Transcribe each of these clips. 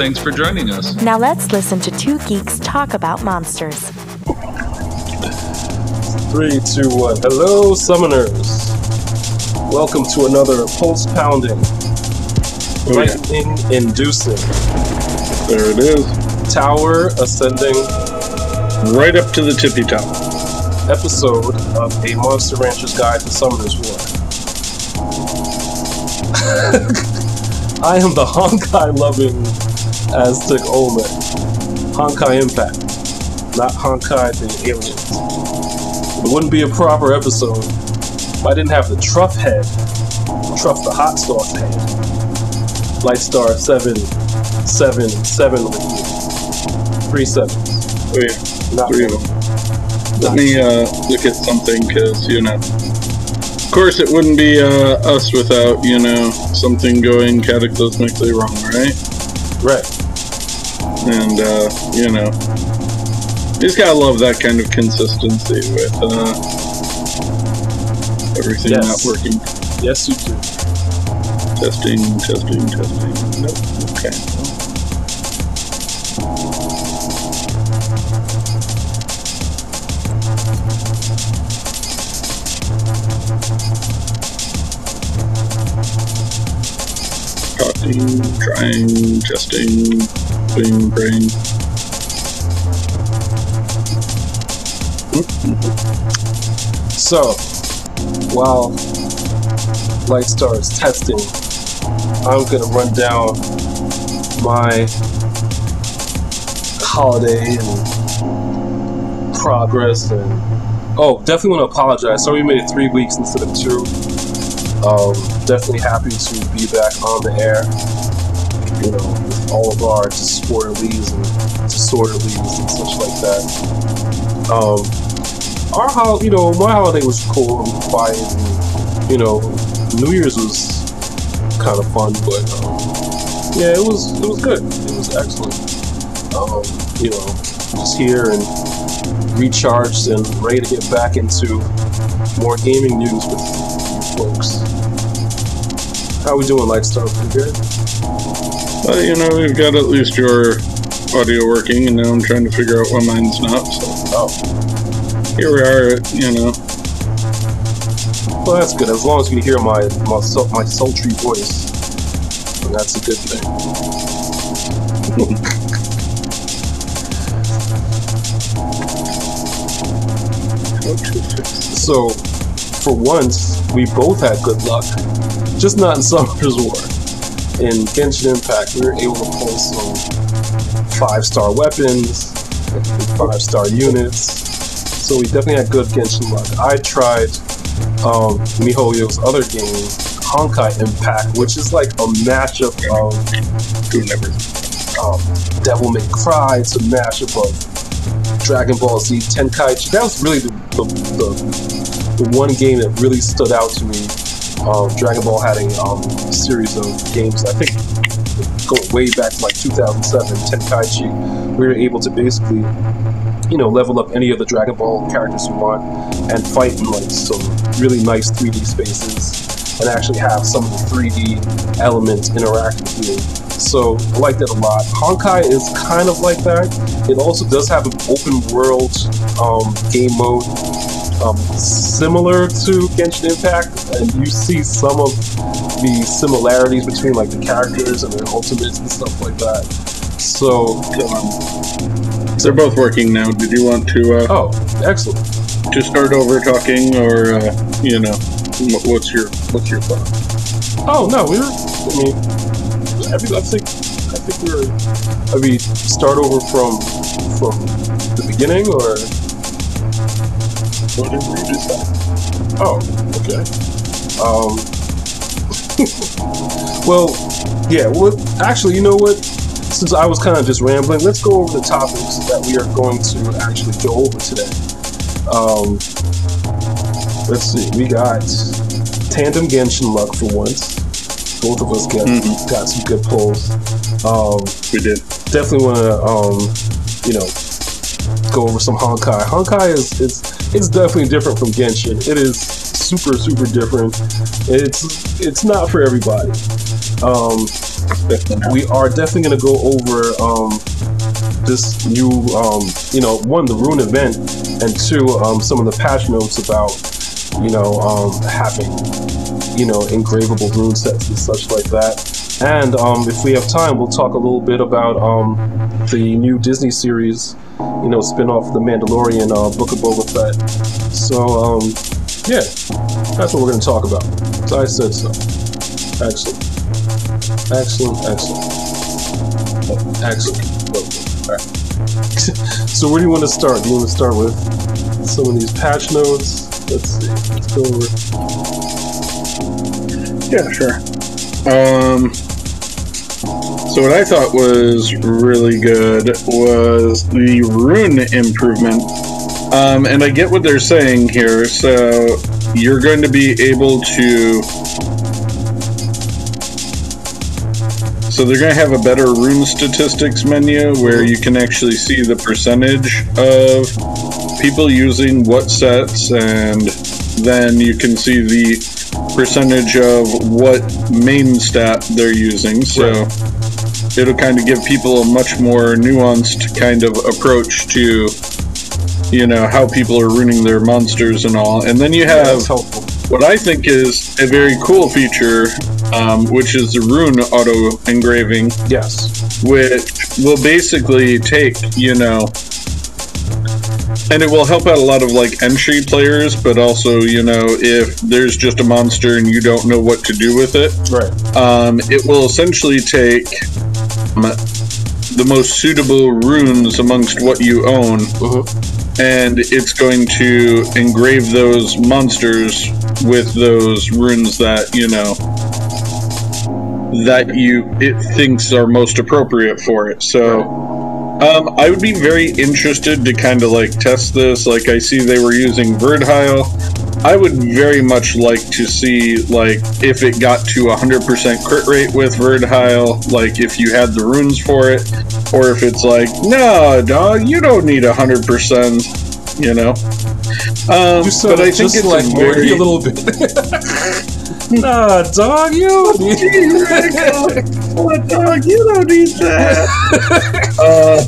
thanks for joining us. Now let's listen to two geeks talk about monsters. Three, two, one. Hello, summoners. Welcome to another pulse pounding, Oh, lightning inducing, There it is. tower ascending Right up to the tippy top. episode of A Monster Rancher's Guide to Summoner's War. I am the Honkai loving Aztec Olmec. Honkai Impact, not Honkai the aliens. It wouldn't be a proper episode if I didn't have the Truff head, Truff the hot sauce head. Lightstar 7, 7, 7 with you. Three sevens. Oh, yeah. Not Three of them. Let me uh, look at something because, you know. Of course, it wouldn't be uh, us without, you know, something going cataclysmically wrong, right? Right. And, uh, you know. You just gotta love that kind of consistency with uh, everything Yes. not working. Yes, you do. Testing, testing, testing. Nope. Okay. Trying, testing, doing brain. So, while Lightstar is testing, I'm gonna run down my holiday and progress and oh, definitely want to apologize. Sorry we made it three weeks instead of two. Um, definitely happy to be back on the air. You know, all of our disorderlies and disorderlies and such like that. Um, our you know, my holiday was cool and quiet, and you know, New Year's was kind of fun, but um, yeah, it was it was good. It was excellent. Um, you know, just here and recharged and ready to get back into more gaming news with. How we doing, Lightstar? Pretty good. But you know, we've got at least your audio working, and now I'm trying to figure out why mine's not. So Oh, here we are. You know, well, that's good. As long as you can hear my my, my sultry voice, then that's a good thing. how to fix So, for once, we both had good luck. Just not in Summoner's War. In Genshin Impact, we were able to pull some five star weapons, five star units. So, we definitely had good Genshin luck. I tried um, MiHoYo's other game, Honkai Impact, which is like a mashup of um, Devil May Cry. It's a mashup of Dragon Ball Z, Tenkaichi. That was really the, the, the, the one game that really stood out to me. Um, Dragon Ball had a um, series of games, I think, going way back to like 2007, Tenkaichi. We were able to basically, you know, level up any of the Dragon Ball characters you want and fight in like some really nice 3D spaces and actually have some of the 3D elements interact with you. So I like that a lot. Honkai is kind of like that. It also does have an open world um, game mode um, similar to Genshin Impact, and you see some of the similarities between like the characters and their ultimates and stuff like that. So, um, They're both working now. Did you want to uh, oh, excellent. to start over talking, or uh, you know, what's your what's your thought? Oh no, we were. I mean, I think I think we were. I mean, start over from from the beginning, or Decide. oh, okay. Um. well, yeah. Well, actually, you know what? since I was kind of just rambling, let's go over the topics that we are going to actually go over today. Um, let's see, we got tandem Genshin luck for once. Both of us got, Mhm. got some good pulls. Um, We did. definitely want to, um, you know, go over some Honkai. Honkai is it's it's definitely different from Genshin. It is super super different. It's it's not for everybody. Um, we are definitely to go over um, this new, um, you know, one the rune event, and two um, some of the patch notes about, you know, um, having, you know, engravable rune sets and such like that. And um, if we have time, we'll talk a little bit about um, the new Disney series, you know, spin-off of the Mandalorian uh, Book of Boba Fett. So um, yeah, that's what we're going to talk about. So I said so. Excellent. Excellent, excellent. Excellent. Right. so where do you want to start? Do you want to start with some of these patch notes? Let's see. Let's go over. Yeah, sure. Um, so what I thought was really good was the rune improvement. Um, and I get what they're saying here. So you're going to be able to. So they're going to have a better rune statistics menu where you can actually see the percentage of people using what sets, and then you can see the percentage of what main stat they're using. So it'll kind of give people a much more nuanced kind of approach to, you know, how people are ruining their monsters and all. And then you have what I think is a very cool feature, um, which is the rune auto engraving, Yes. which will basically take, you know, and it will help out a lot of like entry players, but also, you know, if there's just a monster and you don't know what to do with it, Right. um, it will essentially take the most suitable runes amongst what you own, Mhm. and it's going to engrave those monsters with those runes that you know that you it thinks are most appropriate for it. So. Um, I would be very interested to kind of like test this. Like, I see they were using Verdehile. I would very much like to see like if it got to 100% crit rate with Verdehile, like if you had the runes for it, or if it's like, no, dog, you don't need 100%, you know. Um, You sound but I think just it's like a very a little bit. nah, dog, you. what dog? You don't need that. uh,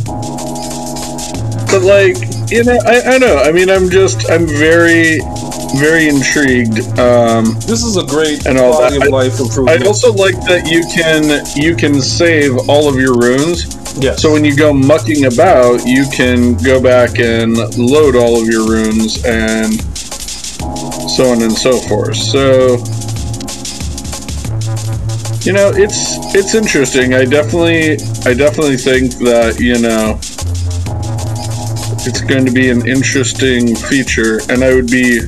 but like, you know, I, I know. I mean, I'm just, I'm very, very intrigued. Um, This is a great And all quality that. of life improvement. I also like that you can you can save all of your runes. yes. So when you go mucking about, you can go back and load all of your runes and so on and so forth. So you know, it's it's interesting. I definitely I definitely think that, you know, it's going to be an interesting feature and I would be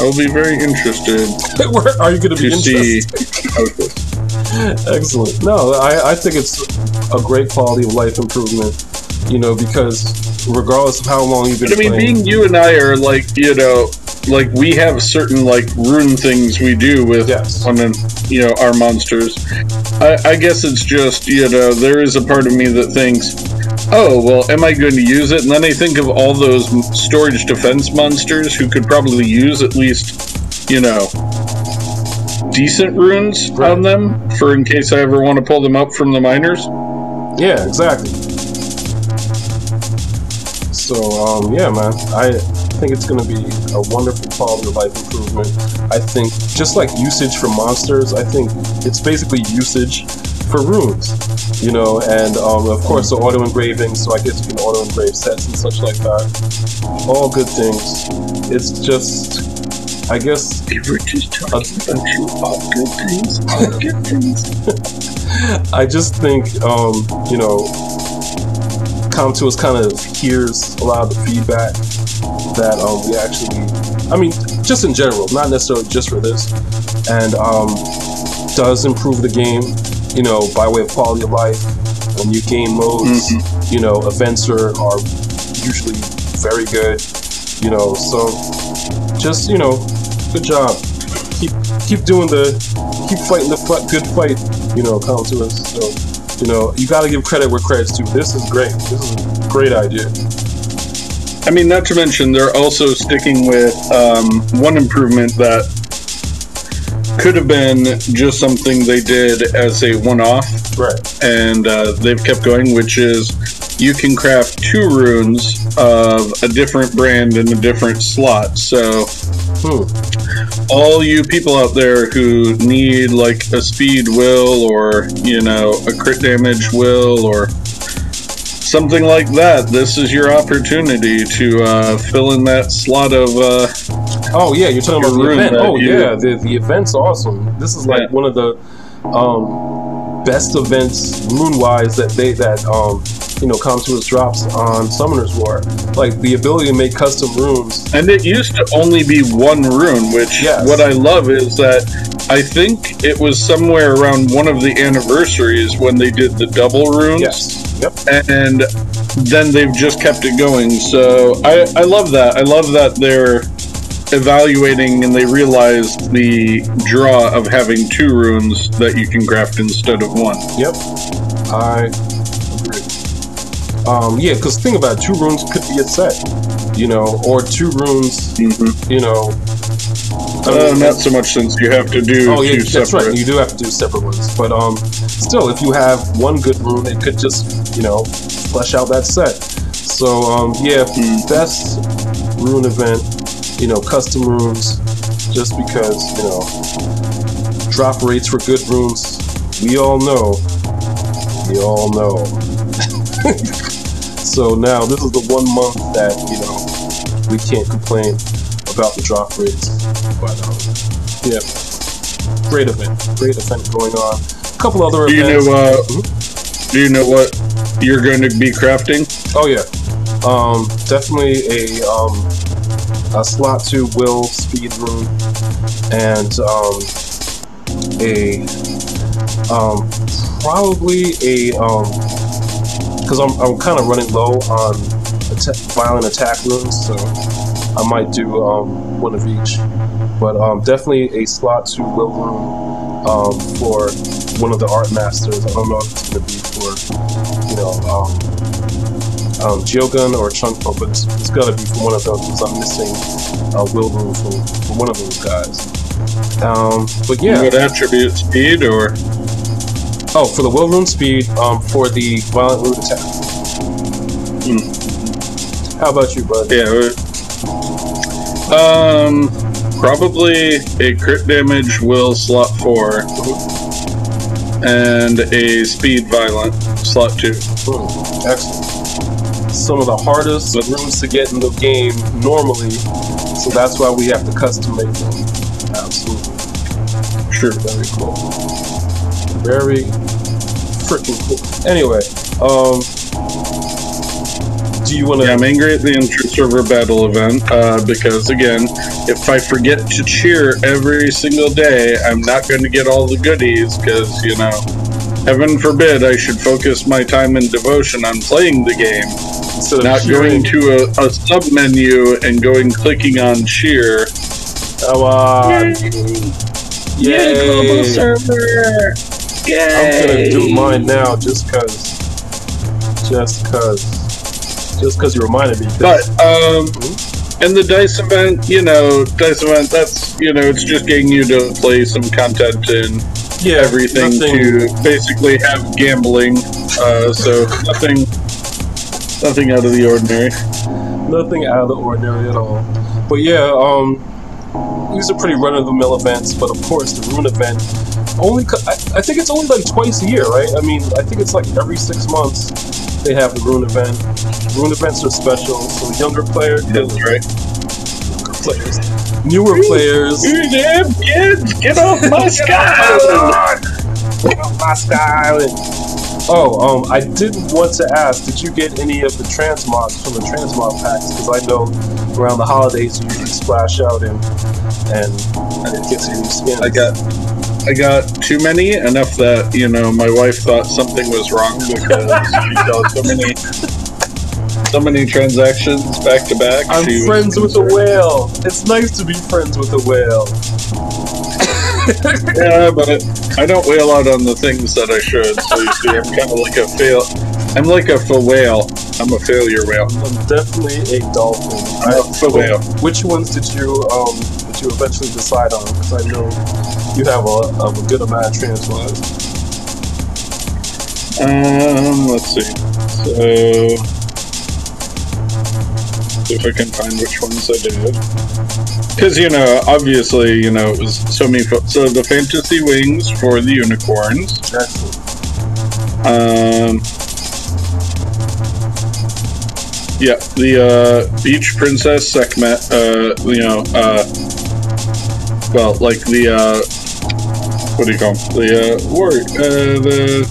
I will be very interested Where are you going to be interested? how it goes. Excellent. No, I, I think it's a great quality of life improvement. You know, because regardless of how long you've been But I mean, playing, being you and I are like, you know, like we have certain like rune things we do with Yes. on an, you know our monsters. I, I guess it's just you know there is a part of me that thinks, oh well, am I going to use it? And then I think of all those storage defense monsters who could probably use at least, you know, decent runes Right. on them for in case I ever want to pull them up from the miners. yeah, exactly. So, um, yeah, man, I think it's going to be a wonderful quality of life improvement. I think just like usage for monsters, I think it's basically usage for runes, you know, and um, of course the auto engraving. So I guess you can auto engrave sets and such like that. All good things. It's just, I guess, We were just talking about you all good things, all good things. I just think, um, you know, Com2uS kind of hears a lot of the feedback that um, we actually, I mean, just in general, not necessarily just for this, and um, does improve the game, you know, by way of quality of life and new game modes. Mm-hmm. You know, events are, are usually very good. You know, so just you know, good job. Keep keep doing the keep fighting the fight, good fight. You know, Com2uS. So you know, you got to give credit where credit's due. This is great. This is a great idea. I mean, not to mention, they're also sticking with um, one improvement that could have been just something they did as a one off, Right. and uh, they've kept going, which is you can craft two runes of a different brand in a different slot. So, Hmm. all you people out there who need like a speed will or, you know, a crit damage will or something like that, this is your opportunity to uh, fill in that slot of. Uh, Oh yeah, you're talking about the rune event. that Oh you- yeah, the the event's awesome. This is like Yeah. one of the um, best events rune wise that they that um, you know Com2uS drops on Summoner's War. Like the ability to make custom runes. And it used to only be one rune, which Yes. what I love is that I think it was somewhere around one of the anniversaries when they did the double runes. Yes. Yep. And then they've just kept it going. So I, I love that. I love that they're evaluating and they realized the draw of having two runes that you can craft instead of one. Yep. I agree. Um, yeah, because think about it, two runes could be a set, you know, or two runes, Mm-hmm. you know. Uh, not so much since you have to do Oh yeah, two that's separate. right. You do have to do separate ones, but um, still, if you have one good rune, it could just you know flesh out that set. So um, yeah, Hmm. best rune event, you know, custom runes, just because you know drop rates for good runes, We all know. We all know. so now this is the one month that you know we can't complain about the drop rates, but um, yeah, great event, great event going on. A couple other Do you know? Uh, do you know what you're going to be crafting? Oh yeah, um, definitely a um, a slot two will speed rune and um, a um, probably a um, because I'm I'm kind of running low on atta- violent attack runes, so I might do um, one of each. But um, definitely a slot two will rune um, for one of the art masters. I don't know if it's gonna be for you know. Um, Geogun or Chunko, but it's, it's gotta be from one of them because I'm missing a will rune from, from one of those guys. Um, but yeah, What attribute? Speed or? oh, for the will rune speed, um, for the violent root attack. How about you, bud? Yeah. uh, Um, probably a crit damage will slot four, and a speed violent slot two. Hmm, excellent. Some of the hardest runes to get in the game normally, so that's why we have to custom make them. Absolutely. Sure. Very cool. Very freaking cool. Anyway, um, do you want to? Yeah, I'm angry at the inter-server battle event uh, because, again, if I forget to cheer every single day, I'm not going to get all the goodies because, you know, heaven forbid I should focus my time and devotion on playing the game, instead of not cheering- going to a, a sub menu and going clicking on cheer. Come on. Yay. server! I'm gonna do mine now just cause. Just cause. Just cause you reminded me. But um, and the dice event, you know, dice event. That's you know, it's just getting you to play some content and yeah, everything nothing- to basically have gambling. Uh, so nothing, nothing out of the ordinary. nothing out of the ordinary at all. But yeah, um, these are pretty run of the mill events. But of course, the rune event only I, I think it's only like twice a year, right? I mean, I think it's like every six months they have the rune event. Rune events are special, so younger players, That's right. younger players, newer players. You damn kids, get off my sky! Mask Island. Oh, um, I didn't want to ask, did you get any of the transmogs from the transmog packs? Because I know around the holidays you usually splash out and and and get some skins. I got, I got too many enough that you know my wife thought something was wrong because she saw so many so many transactions back to back. I'm friends with a whale. It's nice to be friends with a whale. Yeah, but I don't whale out on the things that I should. So you see, I'm kind of like a fail. I'm like a whale. I'm a failure whale. I'm definitely a dolphin. I'm a whale. Which ones did you um did you eventually decide on? Because I know you have a, a good amount of transmogs. Um, let's see. So, if I can find which ones I did. Because you know, obviously, you know, it was so many. So the fantasy wings for the unicorns. Um, yeah, the uh, beach princess Sekhmet. Uh, you know, uh, well, like the uh, what do you call them? The uh, war, uh, the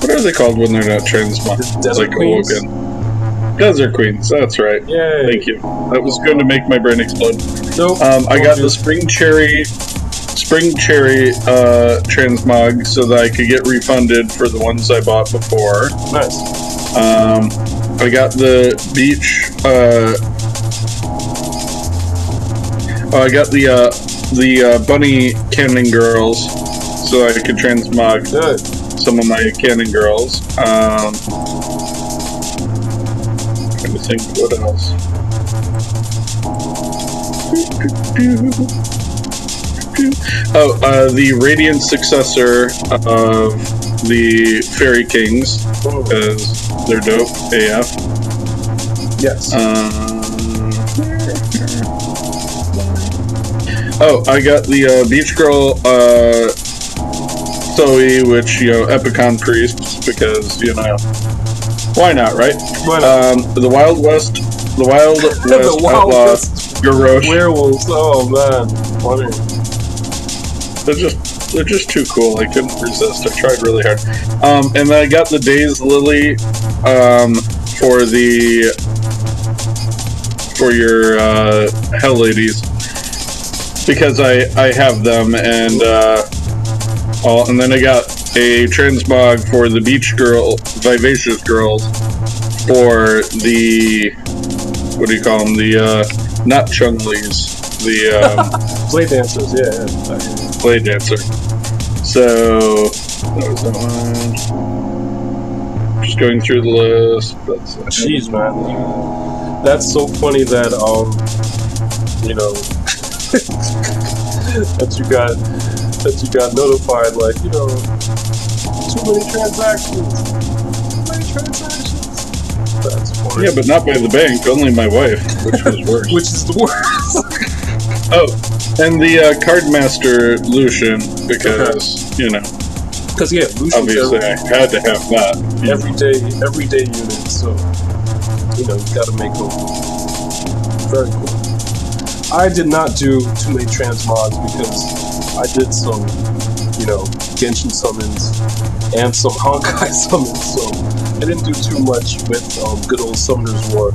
what are they called when they're not transmog? Desert like Queens? Desert queens. That's right. Yay. Thank you. That was going to make my brain explode. Nope. Um, I got the spring cherry, spring cherry uh, transmog so that I could get refunded for the ones I bought before. Nice. Um, I got the beach. Uh, oh, I got the uh, the uh, bunny cannon girls so I could transmog Good. some of my cannon girls. Um, what else. Oh, uh, the radiant successor of the Fairy Kings, because they're dope AF. Yes. Um, oh, I got the uh, Beach Girl uh, Zoe, which, you know, Epikion Priests, because, you know, why not, right? Why not? Um, the Wild West, the Wild West the Wild Outlaw, West Garoche. werewolves. Oh man. Funny. They're just they're just too cool. I couldn't resist. I tried really hard. Um, and then I got the Days Lily um, for the for your uh, Hell Ladies because I I have them and uh, all, and then I got a transmog for the Beach Girl Vivacious Girls for the what do you call them the uh, not Chunglies the um, Play dancers. Yeah. yeah. play dancer. So that was that one. Just going through the list. That's Jeez, man. That's so funny that um, you know, that you got that you got notified. Like, you know, too many transactions. Too many transactions. That's funny. Yeah, but not by the bank. Only my wife, which was worse. Which is the worst. oh, and the uh, Cardmaster Lushen because you know Because yeah, Lushen's obviously I had to have that. everyday everyday unit, so you know you got to make them very cool. I did not do too many transmods because I did some, you know, Genshin summons and some Honkai summons, so I didn't do too much with um, good old Summoner's War.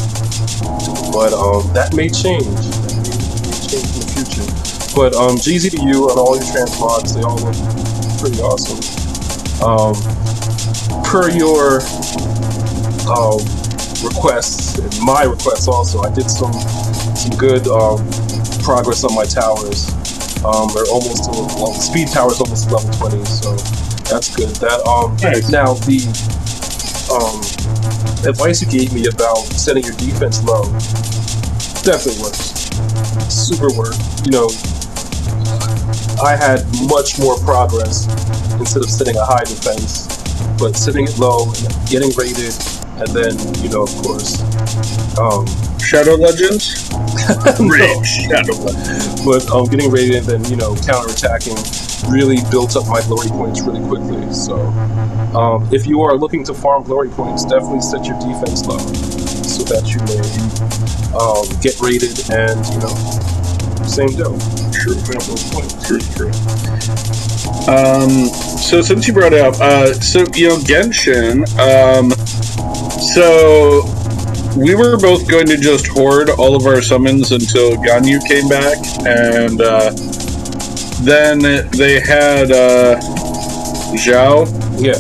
But um, that may change. That may, may change in the future. But um, GZ to you on all your transmods, they all look pretty awesome. Um, per your um, requests and my requests also, I did some some good um, progress on my towers. Um, they're almost to the speed tower is almost level twenty, so that's good. That um Nice. now the um advice you gave me about setting your defense low definitely works. Super work. You know, I had much more progress instead of setting a high defense, but setting it low and getting rated, and then you know, of course, um, Shadow Legends. no, Shadow Legends. but um, getting rated and then you know counterattacking really built up my glory points really quickly. So um, if you are looking to farm glory points, definitely set your defense low so that you may um, get rated and you know same deal. True. Grab those points. True, true. Um, so since you brought it up, uh, so you know Genshin, um, so we were both going to just hoard all of our summons until Ganyu came back, and uh, then they had uh, Xiao, Yeah.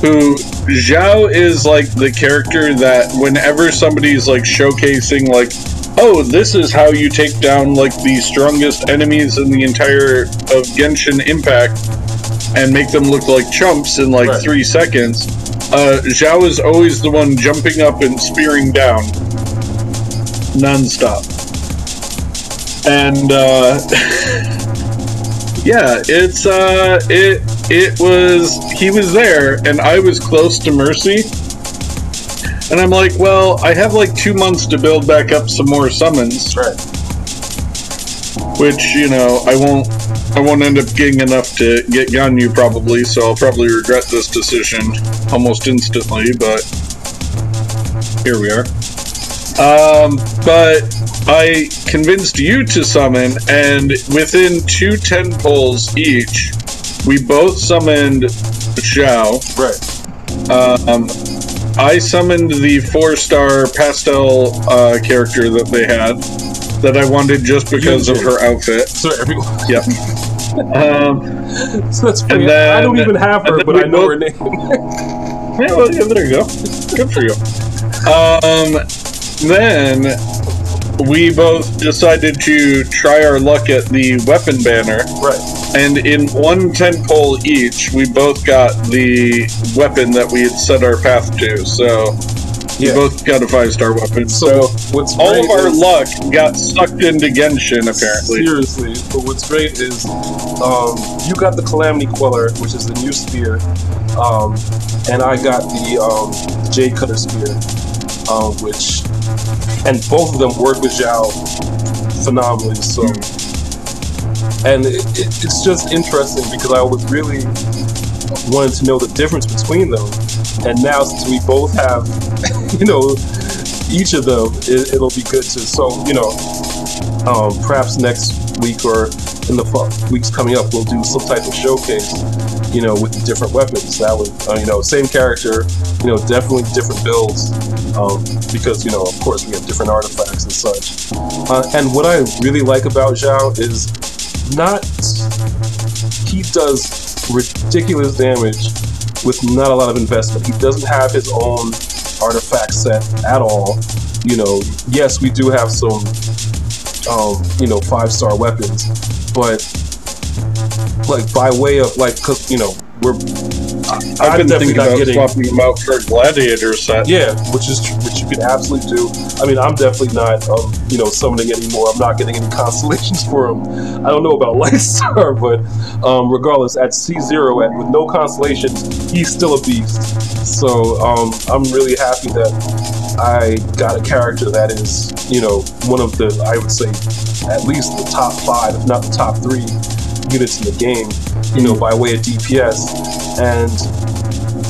who Xiao is like the character that whenever somebody's like showcasing like oh this is how you take down like the strongest enemies in the entire of Genshin Impact and make them look like chumps in like Right. 3 seconds uh Xiao is always the one jumping up and spearing down. Non-stop. And uh yeah it's uh it it was he was there and i was close to mercy. And i'm like well i have like two months to build back up some more summons. Right. Which you know i won't i won't end up getting enough to get ganyu probably so i'll probably regret this decision almost instantly but here we are um but i convinced you to summon and within two ten pulls each we both summoned Xiao. Right. Um, I summoned the four star pastel uh, character that they had that I wanted just because of her outfit. So everyone. Yep. um, So that's funny. then- I don't even have her, but I know both- her name. yeah, well, yeah, there you go. Good for you. Um, then we both decided to try our luck at the weapon banner. right. And in one ten pole each, we both got the weapon that we had set our path to. So we Yeah. both got a five star weapon. So So, what's all of our is- luck got sucked into Genshin, apparently. Seriously, but what's great is um, you got the Calamity Queller, which is the new spear, um, and I got the um, Jade Cutter spear, um, which, and both of them work with Xiao phenomenally. So, and it, it, it's just interesting because I was really wanted to know the difference between them, and now since we both have, you know, each of them, it, it'll be good to. So, you know, um, perhaps next week or in the fu- weeks coming up, we'll do some type of showcase, you know, with the different weapons. That would, uh, you know, same character, you know, definitely different builds, um, because you know, of course, we have different artifacts and such. Uh, and what I really like about Xiao is not he does ridiculous damage with not a lot of investment. He doesn't have his own artifact set at all. You know, yes, we do have some um, you know, five star weapons, but like by way of like, cause you know, we're I, I've been definitely not about getting swapping them out for a gladiator set. yeah, which is which you can absolutely do. I mean, I'm definitely not um, you know summoning anymore. I'm not getting any constellations for him. I don't know about Lightstar, but um, regardless, at C zero at with no constellations, he's still a beast. So um, I'm really happy that I got a character that is you know one of the I would say at least the top five, if not the top three units in the game. You know, by way of DPS and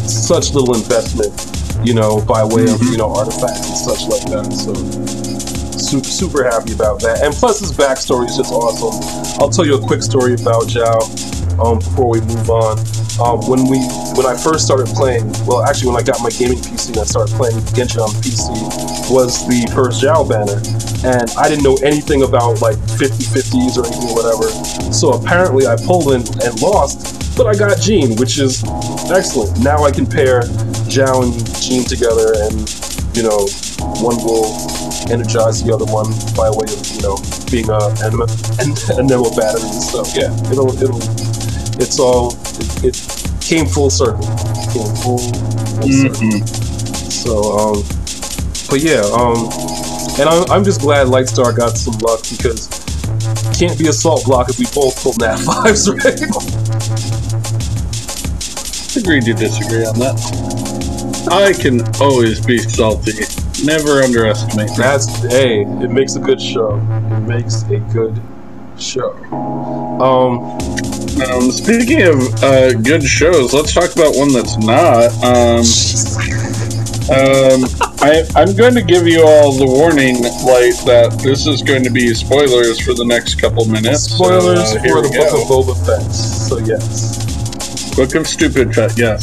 such little investment, you know, by way of you know artifacts and such like that. So super super happy about that. And plus his backstory is just awesome. I'll tell you a quick story about Xiao um, before we move on. Um, when we when I first started playing, well, actually when I got my gaming PC and I started playing Genshin on PC, was the first Xiao banner, and I didn't know anything about like 50-50s or anything whatever. So apparently I pulled in and lost, but I got Jean, which is excellent. Now I can pair Xiao and Jean together, and you know, one will energize the other one by way of you know being a an, an, an emerald battery. So yeah, it'll it'll it's all it, it came full circle. Came full, full circle. So um, but yeah um, and I'm I'm just glad Lightstar got some luck because can't be a salt block if we both pull nat fives, right? Agree to disagree on that. I can always be salty. Never underestimate that. That's hey, it makes a good show. It makes a good show. Um, Um, speaking of uh, good shows, let's talk about one that's not. Um, um, I, I'm going to give you all the warning, like that this is going to be spoilers for the next couple minutes. so, spoilers uh, here for the book of Boba Fett. So yes, Book of Stupid Pet, yes.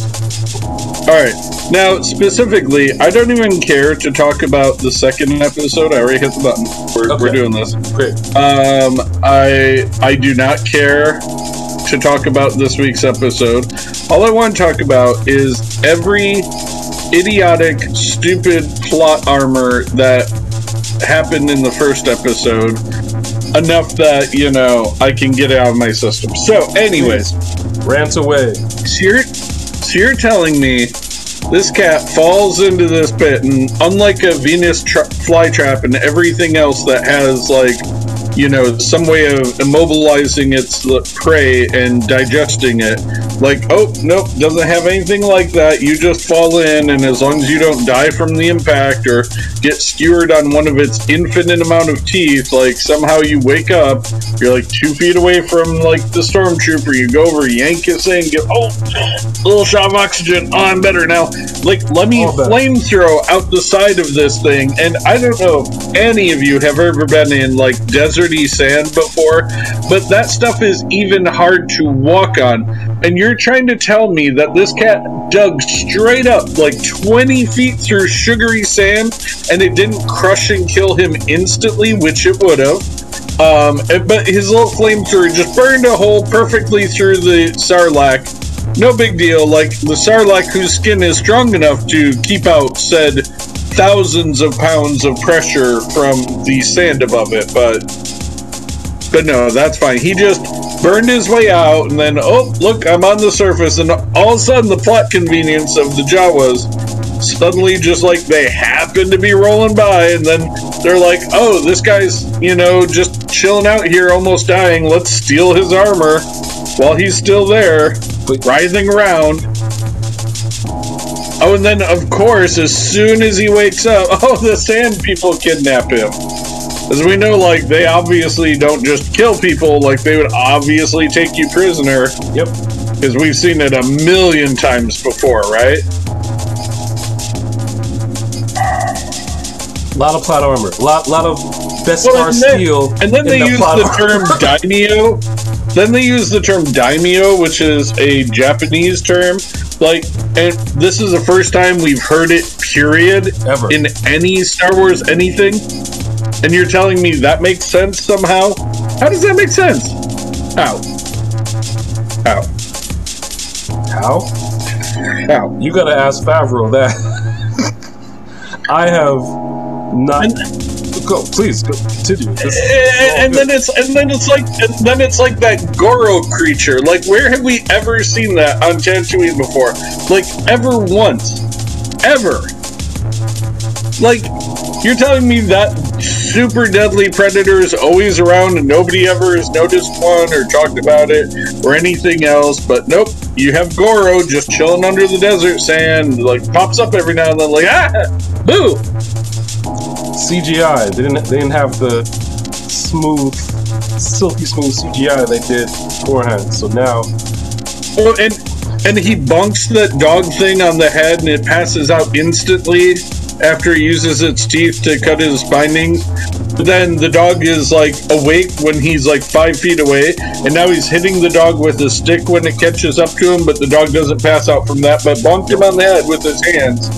Alright, Now, specifically, I don't even care to talk about the second episode. I already hit the button. We're, we're doing this. Great. Um, I I do not care to talk about this week's episode. All I want to talk about is every idiotic, stupid plot armor that happened in the first episode. Enough that you know I can get it out of my system. So, anyways, Rant away. so you're, so you're telling me this cat falls into this pit, and unlike a Venus tra- flytrap and everything else that has, like, you know, some way of immobilizing its prey and digesting it, like, oh, nope, doesn't have anything like that. You just fall in, and as long as you don't die from the impact or get skewered on one of its infinite amount of teeth, like, somehow you wake up, you're like two feet away from, like, the stormtrooper, you go over, yank his thing, get, oh, a little shot of oxygen. Oh, I'm better now. Like, let me flamethrow out the side of this thing. And I don't know if any of you have ever been in like deserty sand before, but that stuff is even hard to walk on. And you're trying to tell me that this cat dug straight up like 20 feet through sugary sand and it didn't crush and kill him instantly, which it would have. Um, but his little flamethrower just burned a hole perfectly through the sarlacc. No big deal. Like the sarlacc, whose skin is strong enough to keep out said thousands of pounds of pressure from the sand above it. But but no, that's fine. He just burned his way out, and then oh look, I'm on the surface, and all of a sudden the plot convenience of the Jawas suddenly just like they happen to be rolling by and then they're like oh this guy's you know just chilling out here almost dying. Let's steal his armor while he's still there writhing around. Oh and then of course as soon as he wakes up oh the sand people kidnap him as we know like they obviously don't just kill people like they would obviously take you prisoner Yep. because we've seen it a million times before right A lot of plot armor. Lot lot of best Well, and then- steel. And then they the use the term daimyo. Then they use the term daimyo, which is a Japanese term. Like, and this is the first time we've heard it, period, Ever. in any Star Wars anything. And you're telling me that makes sense somehow? How does that make sense? How? How? How? How? You gotta ask Favreau that. I have not. Go, please go, continue. And, and then it's and then it's like and then it's like that Goro creature. Like where have we ever seen that on Tatooine before? Like ever once, ever. Like you're telling me that super deadly predators always around and nobody ever has noticed one or talked about it or anything else. But nope, you have Goro just chilling under the desert sand. Like pops up every now and then. Like ah, boo. CGI. They didn't. They didn't have the smooth, silky smooth CGI they did beforehand. So now, Well, and and he bunks that dog thing on the head, and it passes out instantly after he uses its teeth to cut his bindings. Then the dog is like awake when he's like five feet away, and now he's hitting the dog with a stick when it catches up to him. But the dog doesn't pass out from that, but bonked him on the head with his hands.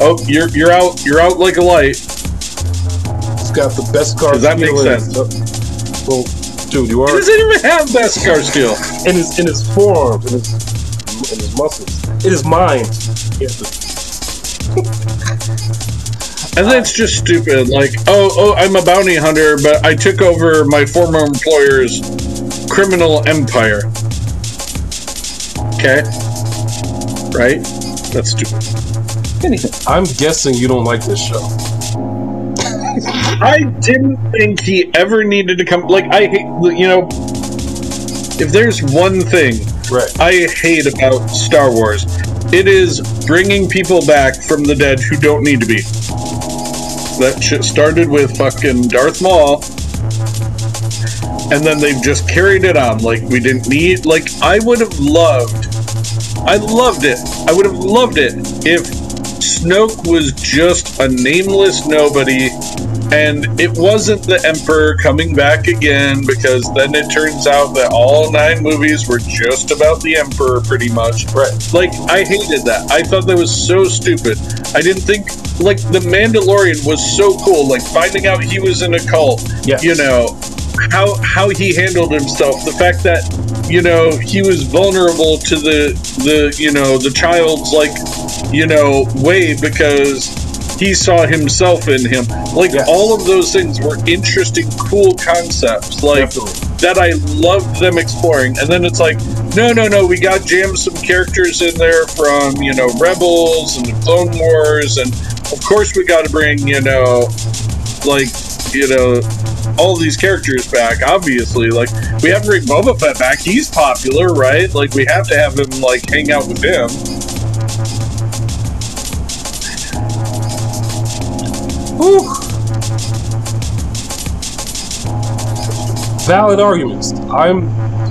Oh, you're you're out! You're out like a light. He's got the Beskar. Does that make steel in sense? Well, dude, you He are doesn't even have Beskar skill. in his in his forearms, in his in his muscles. It is mine. He has to- And that's just stupid. Like, oh, oh, I'm a bounty hunter, but I took over my former employer's criminal empire. Okay, right? That's stupid. Anything. I'm guessing you don't like this show. I didn't think he ever needed to come. Like, I hate, you know, if there's one thing Right. I hate about Star Wars, it is bringing people back from the dead who don't need to be. That shit started with fucking Darth Maul, and then they've just carried it on. Like we didn't need. Like I would have loved. I loved it. I would have loved it if Snoke was just a nameless nobody, and it wasn't the Emperor coming back again because then it turns out that all nine movies were just about the Emperor pretty much. Right. Like I hated that. I thought that was so stupid. I didn't think like the Mandalorian was so cool. Like finding out he was in a cult. Yes. You know how how he handled himself. The fact that you know he was vulnerable to the the you know the child's like you know way because he saw himself in him. Like Yes. all of those things were interesting, cool concepts. Like Definitely. that I loved them exploring. And then it's like, no, no, no, we got jammed some characters in there from, you know, Rebels and the Clone Wars. And of course, we got to bring, you know, like, you know, all these characters back, obviously. Like, we have to bring Boba Fett back. He's popular, right? Like, we have to have him, like, hang out with him. Whew. Valid arguments. I'm,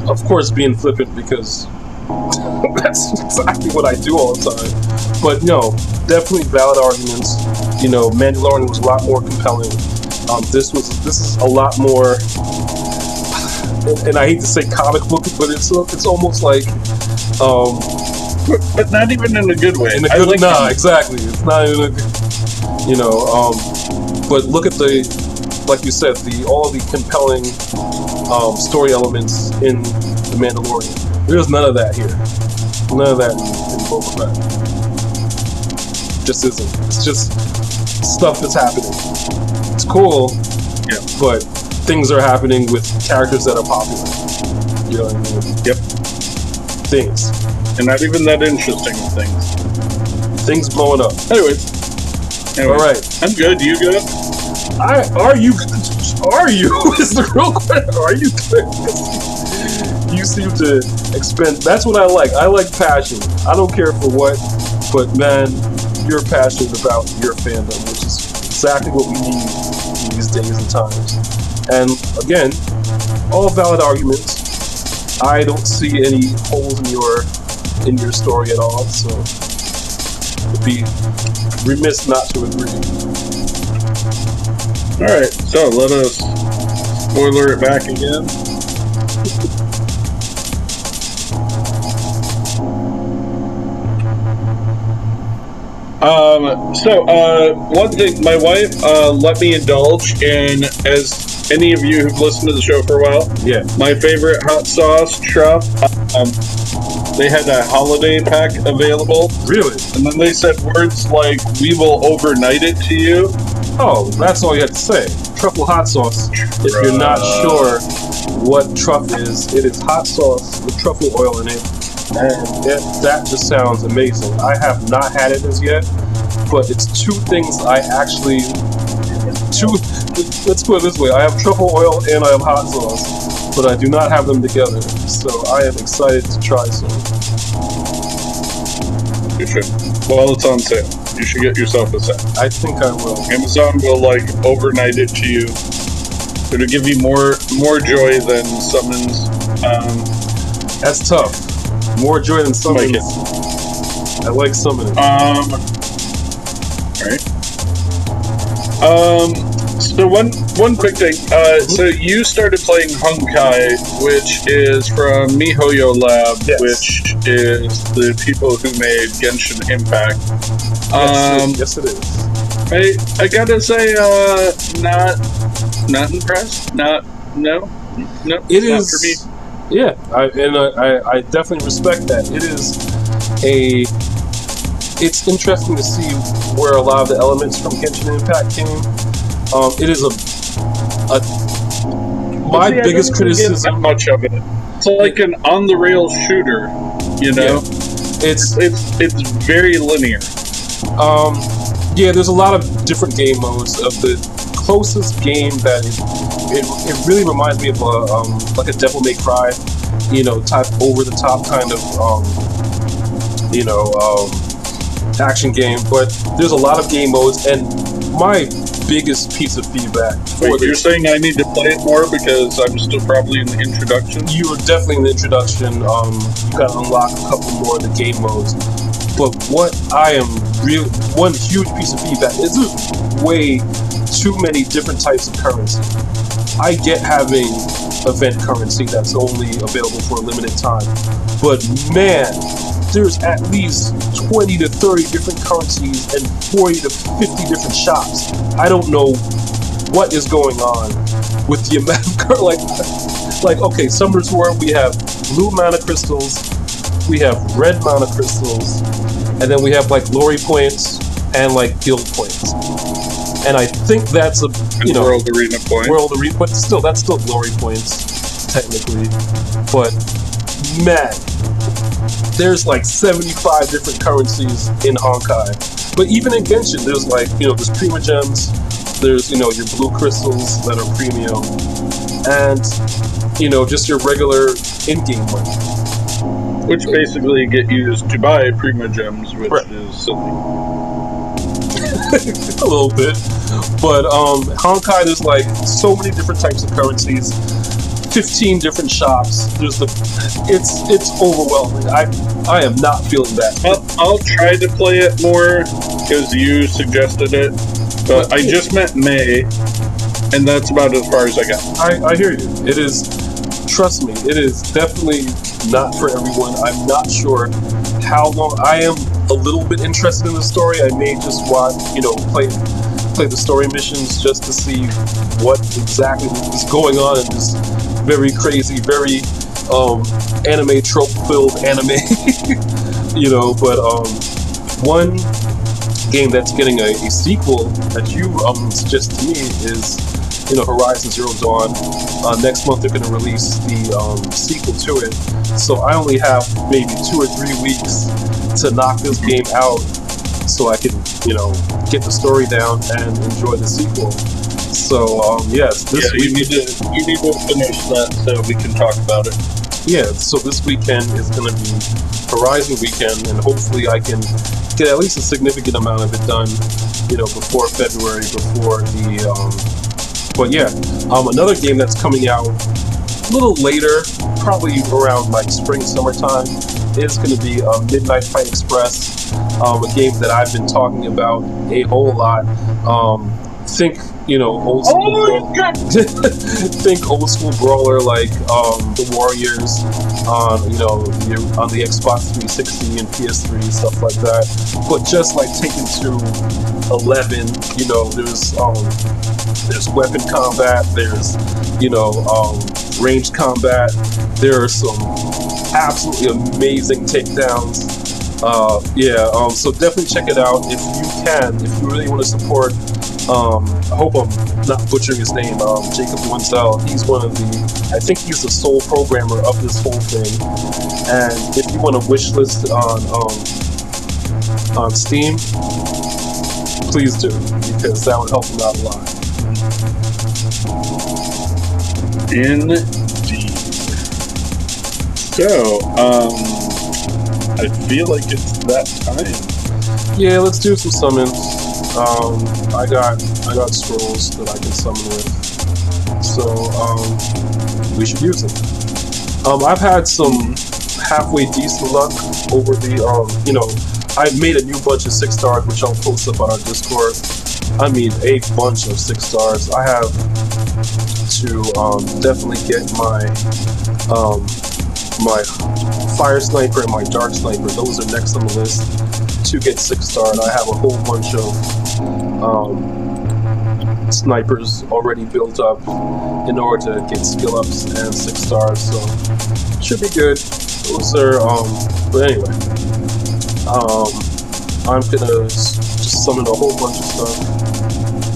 of course, being flippant because that's exactly what I do all the time. But no, definitely valid arguments. You know, Mandalorian was a lot more compelling. Um, this was this is a lot more, and, and I hate to say comic book, but it's it's almost like um, But, not even in a good way. in a I good like nah, him. exactly. It's not even a you know. Um, but look at the like you said, the all the compelling um, story elements in the Mandalorian. There's none of that here. None of that in, in Boba Fett. Just isn't. It's just stuff that's happening. It's cool, Yeah. but things are happening with characters that are popular. You know what I mean? Yep. Things. And not even that interesting things. Things blowing up. Anyway. Anyway, All right. I'm good. You good? I are you are you is the real question. Are you good? you seem to expend that's what I like. I like passion. I don't care for what, but man, you're passionate about your fandom, which is exactly what we need in these days and times. And again, all valid arguments. I don't see any holes in your in your story at all, so it'd be remiss not to agree. All right, so let us spoiler it back again. Um, so, uh, one thing, my wife, uh, let me indulge in, as any of you who've listened to the show for a while, Yeah. my favorite hot sauce, truff, um, they had a holiday pack available, Really? and then they said words like, we will overnight it to you. Oh, that's all you had to say. Truffle hot sauce. If you're not sure what truff is, it is hot sauce with truffle oil in it. And it, that just sounds amazing. I have not had it as yet, but it's two things I actually. Two. Let's put it this way I have truffle oil and I have hot sauce, but I do not have them together. So I am excited to try some. You should. While it's on sale, you should get yourself a set. I think I will. Amazon will like overnight it to you. It'll give you more more joy than summons. Um, That's tough. More joy than summons. I like summoning. um, right. Um. So one one quick thing. Uh, so you started playing Honkai, which is from MiHoYo Lab, Yes. which is the people who made Genshin Impact. Yes, Um, it, yes, it is. I I gotta say, uh, not not impressed. Not no no. It not is. for me. Yeah, I, and I, I definitely respect that. It is a. It's interesting to see where a lot of the elements from Genshin Impact came. Um, it is a. a my See, biggest criticism. much of it. It's like an on the rail shooter. You know, It's it's it's very linear. Um, yeah, there's a lot of different game modes. Of the closest game that it, it, it really reminds me of a, um, like a Devil May Cry, you know, type over the top kind of um, you know um, action game. But there's a lot of game modes, and my biggest piece of feedback Wait, you're saying I need to play it more because I'm still probably in the introduction. you are definitely in the introduction. Um, you got to unlock a couple more of the game modes. But what I am real one huge piece of feedback is there's way too many different types of currency. I get having event currency that's only available for a limited time, but man, there's at least 20 to 30 different currencies and 40 to 50 different shops. I don't know what is going on with the amount of like like okay, Summoner's War we have blue mana crystals, we have red mana crystals, and then we have like glory points and like guild points. And I think that's a you know World Arena point. World Arena, but still, that's still glory points, technically. But man, there's like 75 different currencies in Honkai. But even in Genshin, there's like, you know, there's Primogems, there's, you know, your blue crystals that are premium, and, you know, just your regular in game money. which basically get used to buy Primogems, which Right. is silly. a little bit. But um, Honkai, there's like so many different types of currencies, 15 different shops. There's the, it's it's overwhelming. I I am not feeling that. I'll, I'll try to play it more because you suggested it, but I just met Mei, and that's about as far as I got. I, I hear you. It is, trust me, it is definitely not for everyone. I'm not sure how long. I am a little bit interested in the story. I may just watch, you know, play play the story missions just to see what exactly is going on in this very crazy, very um, anime trope filled anime. you know, but um, one game that's getting a, a sequel that you um suggested to me is you know Horizon Zero Dawn. Uh, next month they're going to release the um, sequel to it, so I only have maybe two or three weeks to knock this game out, so I can you know get the story down and enjoy the sequel. So um, yes, this yeah, you week need to you need to finish that so we can talk about it. yeah, so this weekend is going to be Horizon weekend, and hopefully I can get at least a significant amount of it done, you know, before February, before the. Um, but yeah, um, another game that's coming out a little later, probably around like spring, summertime, is going to be uh, Midnight Fight Express, um, a game that I've been talking about a whole lot. Um, think, you know, old school. think old school brawler like um, the Warriors on you know on the Xbox 360 and PS3 stuff like that, but just like taken to 11. You know, there's um, there's weapon combat, there's you know um, ranged combat. There are some absolutely amazing takedowns. Uh, yeah, um, so definitely check it out if you can. If you really want to support um, I hope I'm not butchering his name, um, Jacob Wenzel. He's one of the, I think he's the sole programmer of this whole thing. And if you want a wish list on um, on Steam, please do because that would help him out a lot. Indeed. So, um, I feel like it's that time. Yeah, let's do some summons. Um, I got I got scrolls that I can summon with, so um, we should use them. Um, I've had some halfway decent luck over the um, you know, I've made a new bunch of six stars, which I'll post up on our Discord. I mean, a bunch of six stars. I have to um, definitely get my um, my fire sniper and my dark sniper. Those are next on the list to get six star, and I have a whole bunch of um, snipers already built up in order to get skill ups and six stars. So should be good. Those are um, but anyway, um, I'm gonna just summon a whole bunch of stuff.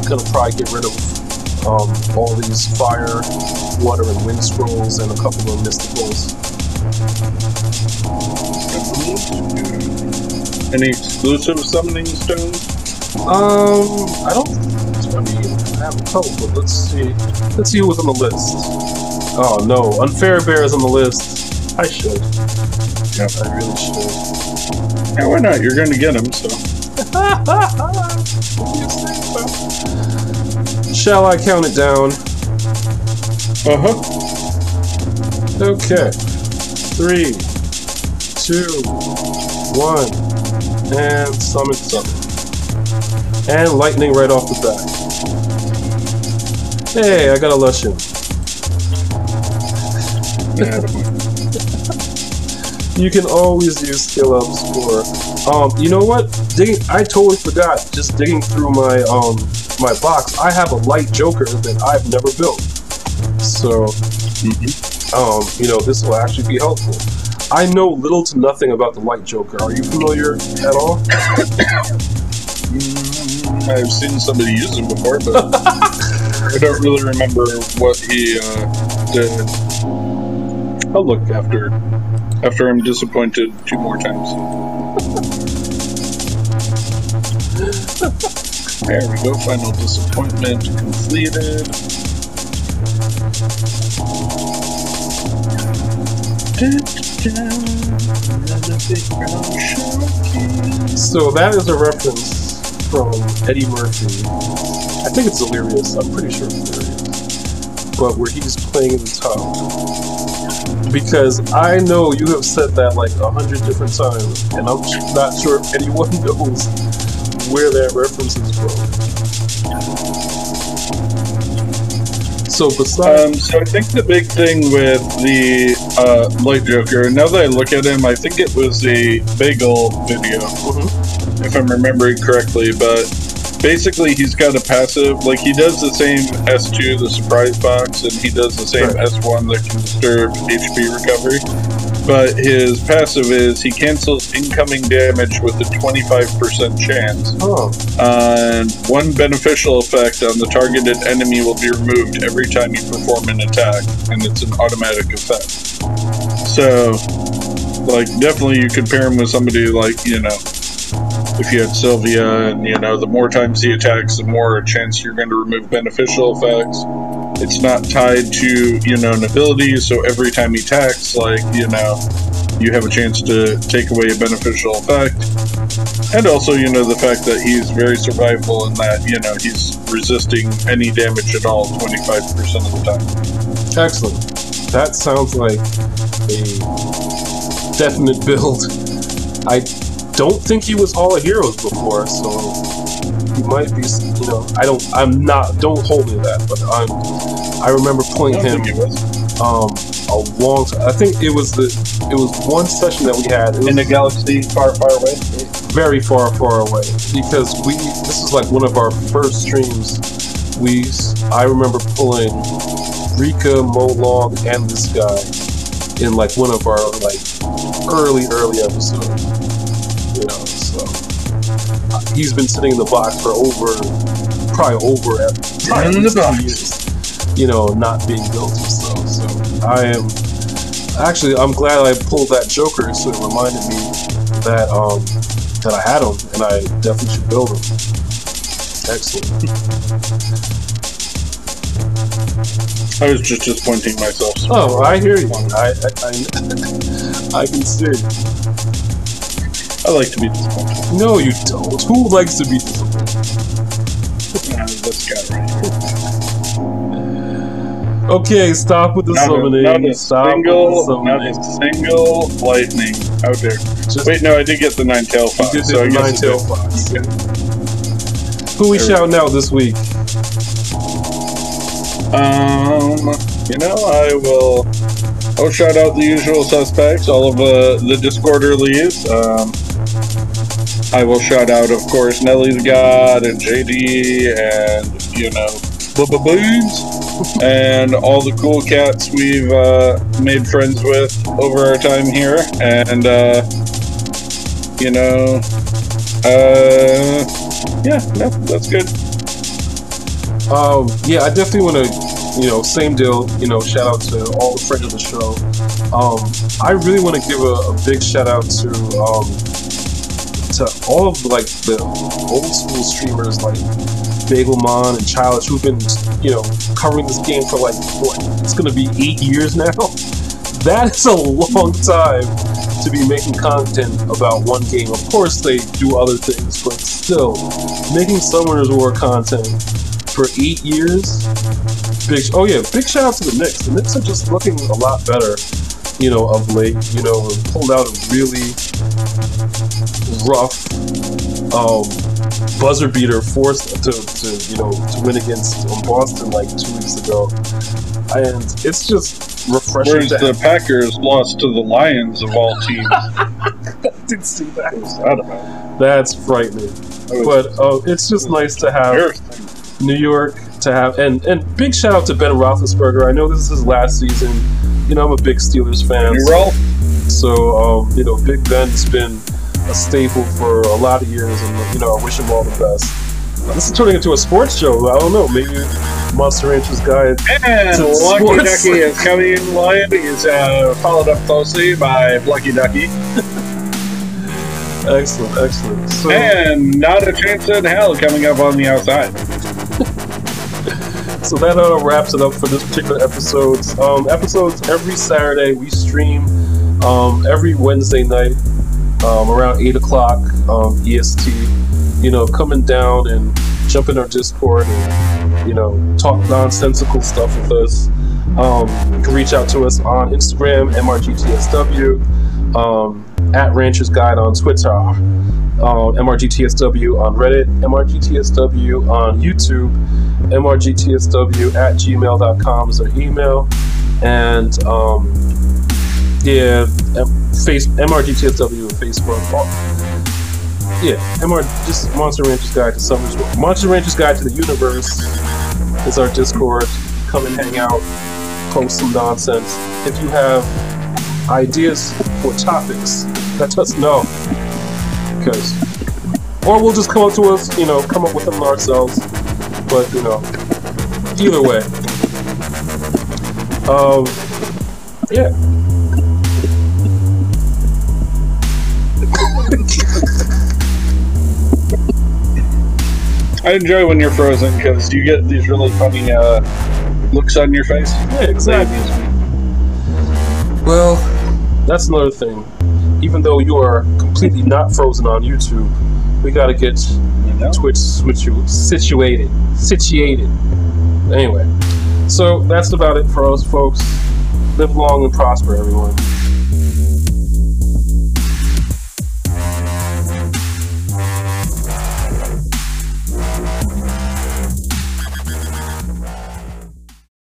Gonna probably get rid of um, all these fire, water, and wind scrolls, and a couple of mysticals. Any exclusive summoning stones? Um, I don't. I mean, I have a couple, but let's see. Let's see who's on the list. Oh no, unfair bear is on the list. I should. Yep. I really should. Yeah, why not? You're going to get them, so. Shall I count it down? Uh huh. Okay. Three, two, one, and summon summon. And lightning right off the bat. Hey, I got a Lushen. you can always use skill ups for um you know what digging i totally forgot just digging through my um my box i have a light joker that i've never built so um you know this will actually be helpful i know little to nothing about the light joker are you familiar at all Mm, I've seen somebody use him before, but I don't really remember what he uh, did. I'll look after after I'm disappointed two more times. There we go. Final disappointment completed. So that is a reference from eddie murphy. I think it's delirious i'm pretty sure it's delirious but where he's playing in the tub. Because I know you have said that like a hundred different times, and I'm not sure if anyone knows where that reference is from. So besides, Um, so I think the big thing with the uh, Light Joker, now that I look at him, I think it was a bagel video, if I'm remembering correctly. But basically, he's got a passive, like he does the same S2, the surprise box, and he does the same Right. S1 that can disturb HP recovery. But his passive is he cancels incoming damage with a 25% chance. oh, uh, And one beneficial effect on the targeted enemy will be removed every time you perform an attack, and it's an automatic effect. So, like, definitely you could pair him with somebody like, you know, if you had Sylvia, and, you know, the more times he attacks, the more chance you're going to remove beneficial effects. It's not tied to, you know, an ability, so every time he attacks, like, you know, you have a chance to take away a beneficial effect. And also, you know, the fact that he's very survivable in that, you know, he's resisting any damage at all 25% of the time. excellent. That sounds like a definite build. I don't think he was all of Heroes before, so he might be. You know, I don't. I'm not. Don't hold me to that, but I'm. I remember I playing him. um a long time. I think it was the it was one session that we had. In the galaxy far, far away. very far, far away because we this is like one of our first streams. We I remember pulling Rika, Molog, and this guy in like one of our like early, early episodes. He's been sitting in the box for over probably over at probably In the box. years. You know, not being built so. So I am actually I'm glad I pulled that Joker so it reminded me that um that I had him and I definitely should build him. Excellent. I was just disappointing myself. Oh, I hear you. I I, I, I can see. I like to be disappointed. No, you don't. Who likes to be disappointed? This guy right here. Okay, stop with the Not a, summoning. not a stop single, with the not a single lightning out there. Just Wait, no, I did get the nine tail you fox. did so I the nine tail fox. Okay. Who we There we shouting out this week? Um, you know, I will. I'll shout out the usual suspects, all of uh, the Discorderlies. Um, I will shout out, of course, Nelly's God and JD and you know, Bubba Boobs and all the cool cats we've uh, made friends with over our time here, and uh, you know, uh, yeah, no, that's good. Um, yeah, I definitely want to, you know, same deal. You know, shout out to all the friends of the show. Um, I really want to give a, a big shout out to um, to all of like the old school streamers like Bagelmon and Childish who've been, you know, covering this game for like what? It's gonna be eight years now. That is a long time to be making content about one game. Of course, they do other things, but still, making Summoners War content for eight years. Big, oh yeah, big shout out to the Knicks. The Knicks are just looking a lot better, you know, of late. You know, pulled out a really rough um, buzzer beater forced to, to you know to win against um, Boston like two weeks ago, and it's just refreshing. Whereas the have- Packers lost to the Lions of all teams. didn't see that. What's that about? That's frightening. But uh, it's just nice to have New York to have, and and big shout out to Ben Roethlisberger. I know this is his last season. You know, I'm a big Steelers fan. Roll? So, um, you know, Big Ben's been a staple for a lot of years, and you know, I wish him all the best. This is turning into a sports show. I don't know. Maybe Monster Ranch's guy. And To Lucky sports. Ducky is coming in line. He's uh, followed up closely by Lucky Ducky. Excellent, excellent. So, And not a chance in hell coming up on the outside. so that uh, wraps it up for this particular episode. Um, episodes every Saturday. We stream um, every Wednesday night um, around eight o'clock um, EST. You know, coming down and jump in our Discord and you know talk nonsensical stuff with us. Um, you can reach out to us on Instagram, MRGTSW, um, at Ranchers Guide on Twitter, um, MRGTSW on Reddit, MRGTSW on YouTube, MRGTSW at gmail.com is our email. And um, yeah, M- face, MRGTSW on Facebook. Oh, yeah, MR, just Monster Ranchers Guide to Summoner's War. Monster Ranchers Guide to the Universe is our Discord. Come and hang out, post some nonsense. If you have ideas for topics, let us know. Because, or we'll just come up to us, you know, come up with them ourselves. But you know, either way, um, yeah. I enjoy when you're frozen because you get these really funny uh, looks on your face. Yeah, exactly. Well, That's another thing. Even though you are completely not frozen on YouTube, we gotta get You know? Twitch situ- situated. Situated. Anyway, so that's about it for us, folks. Live long and prosper, everyone.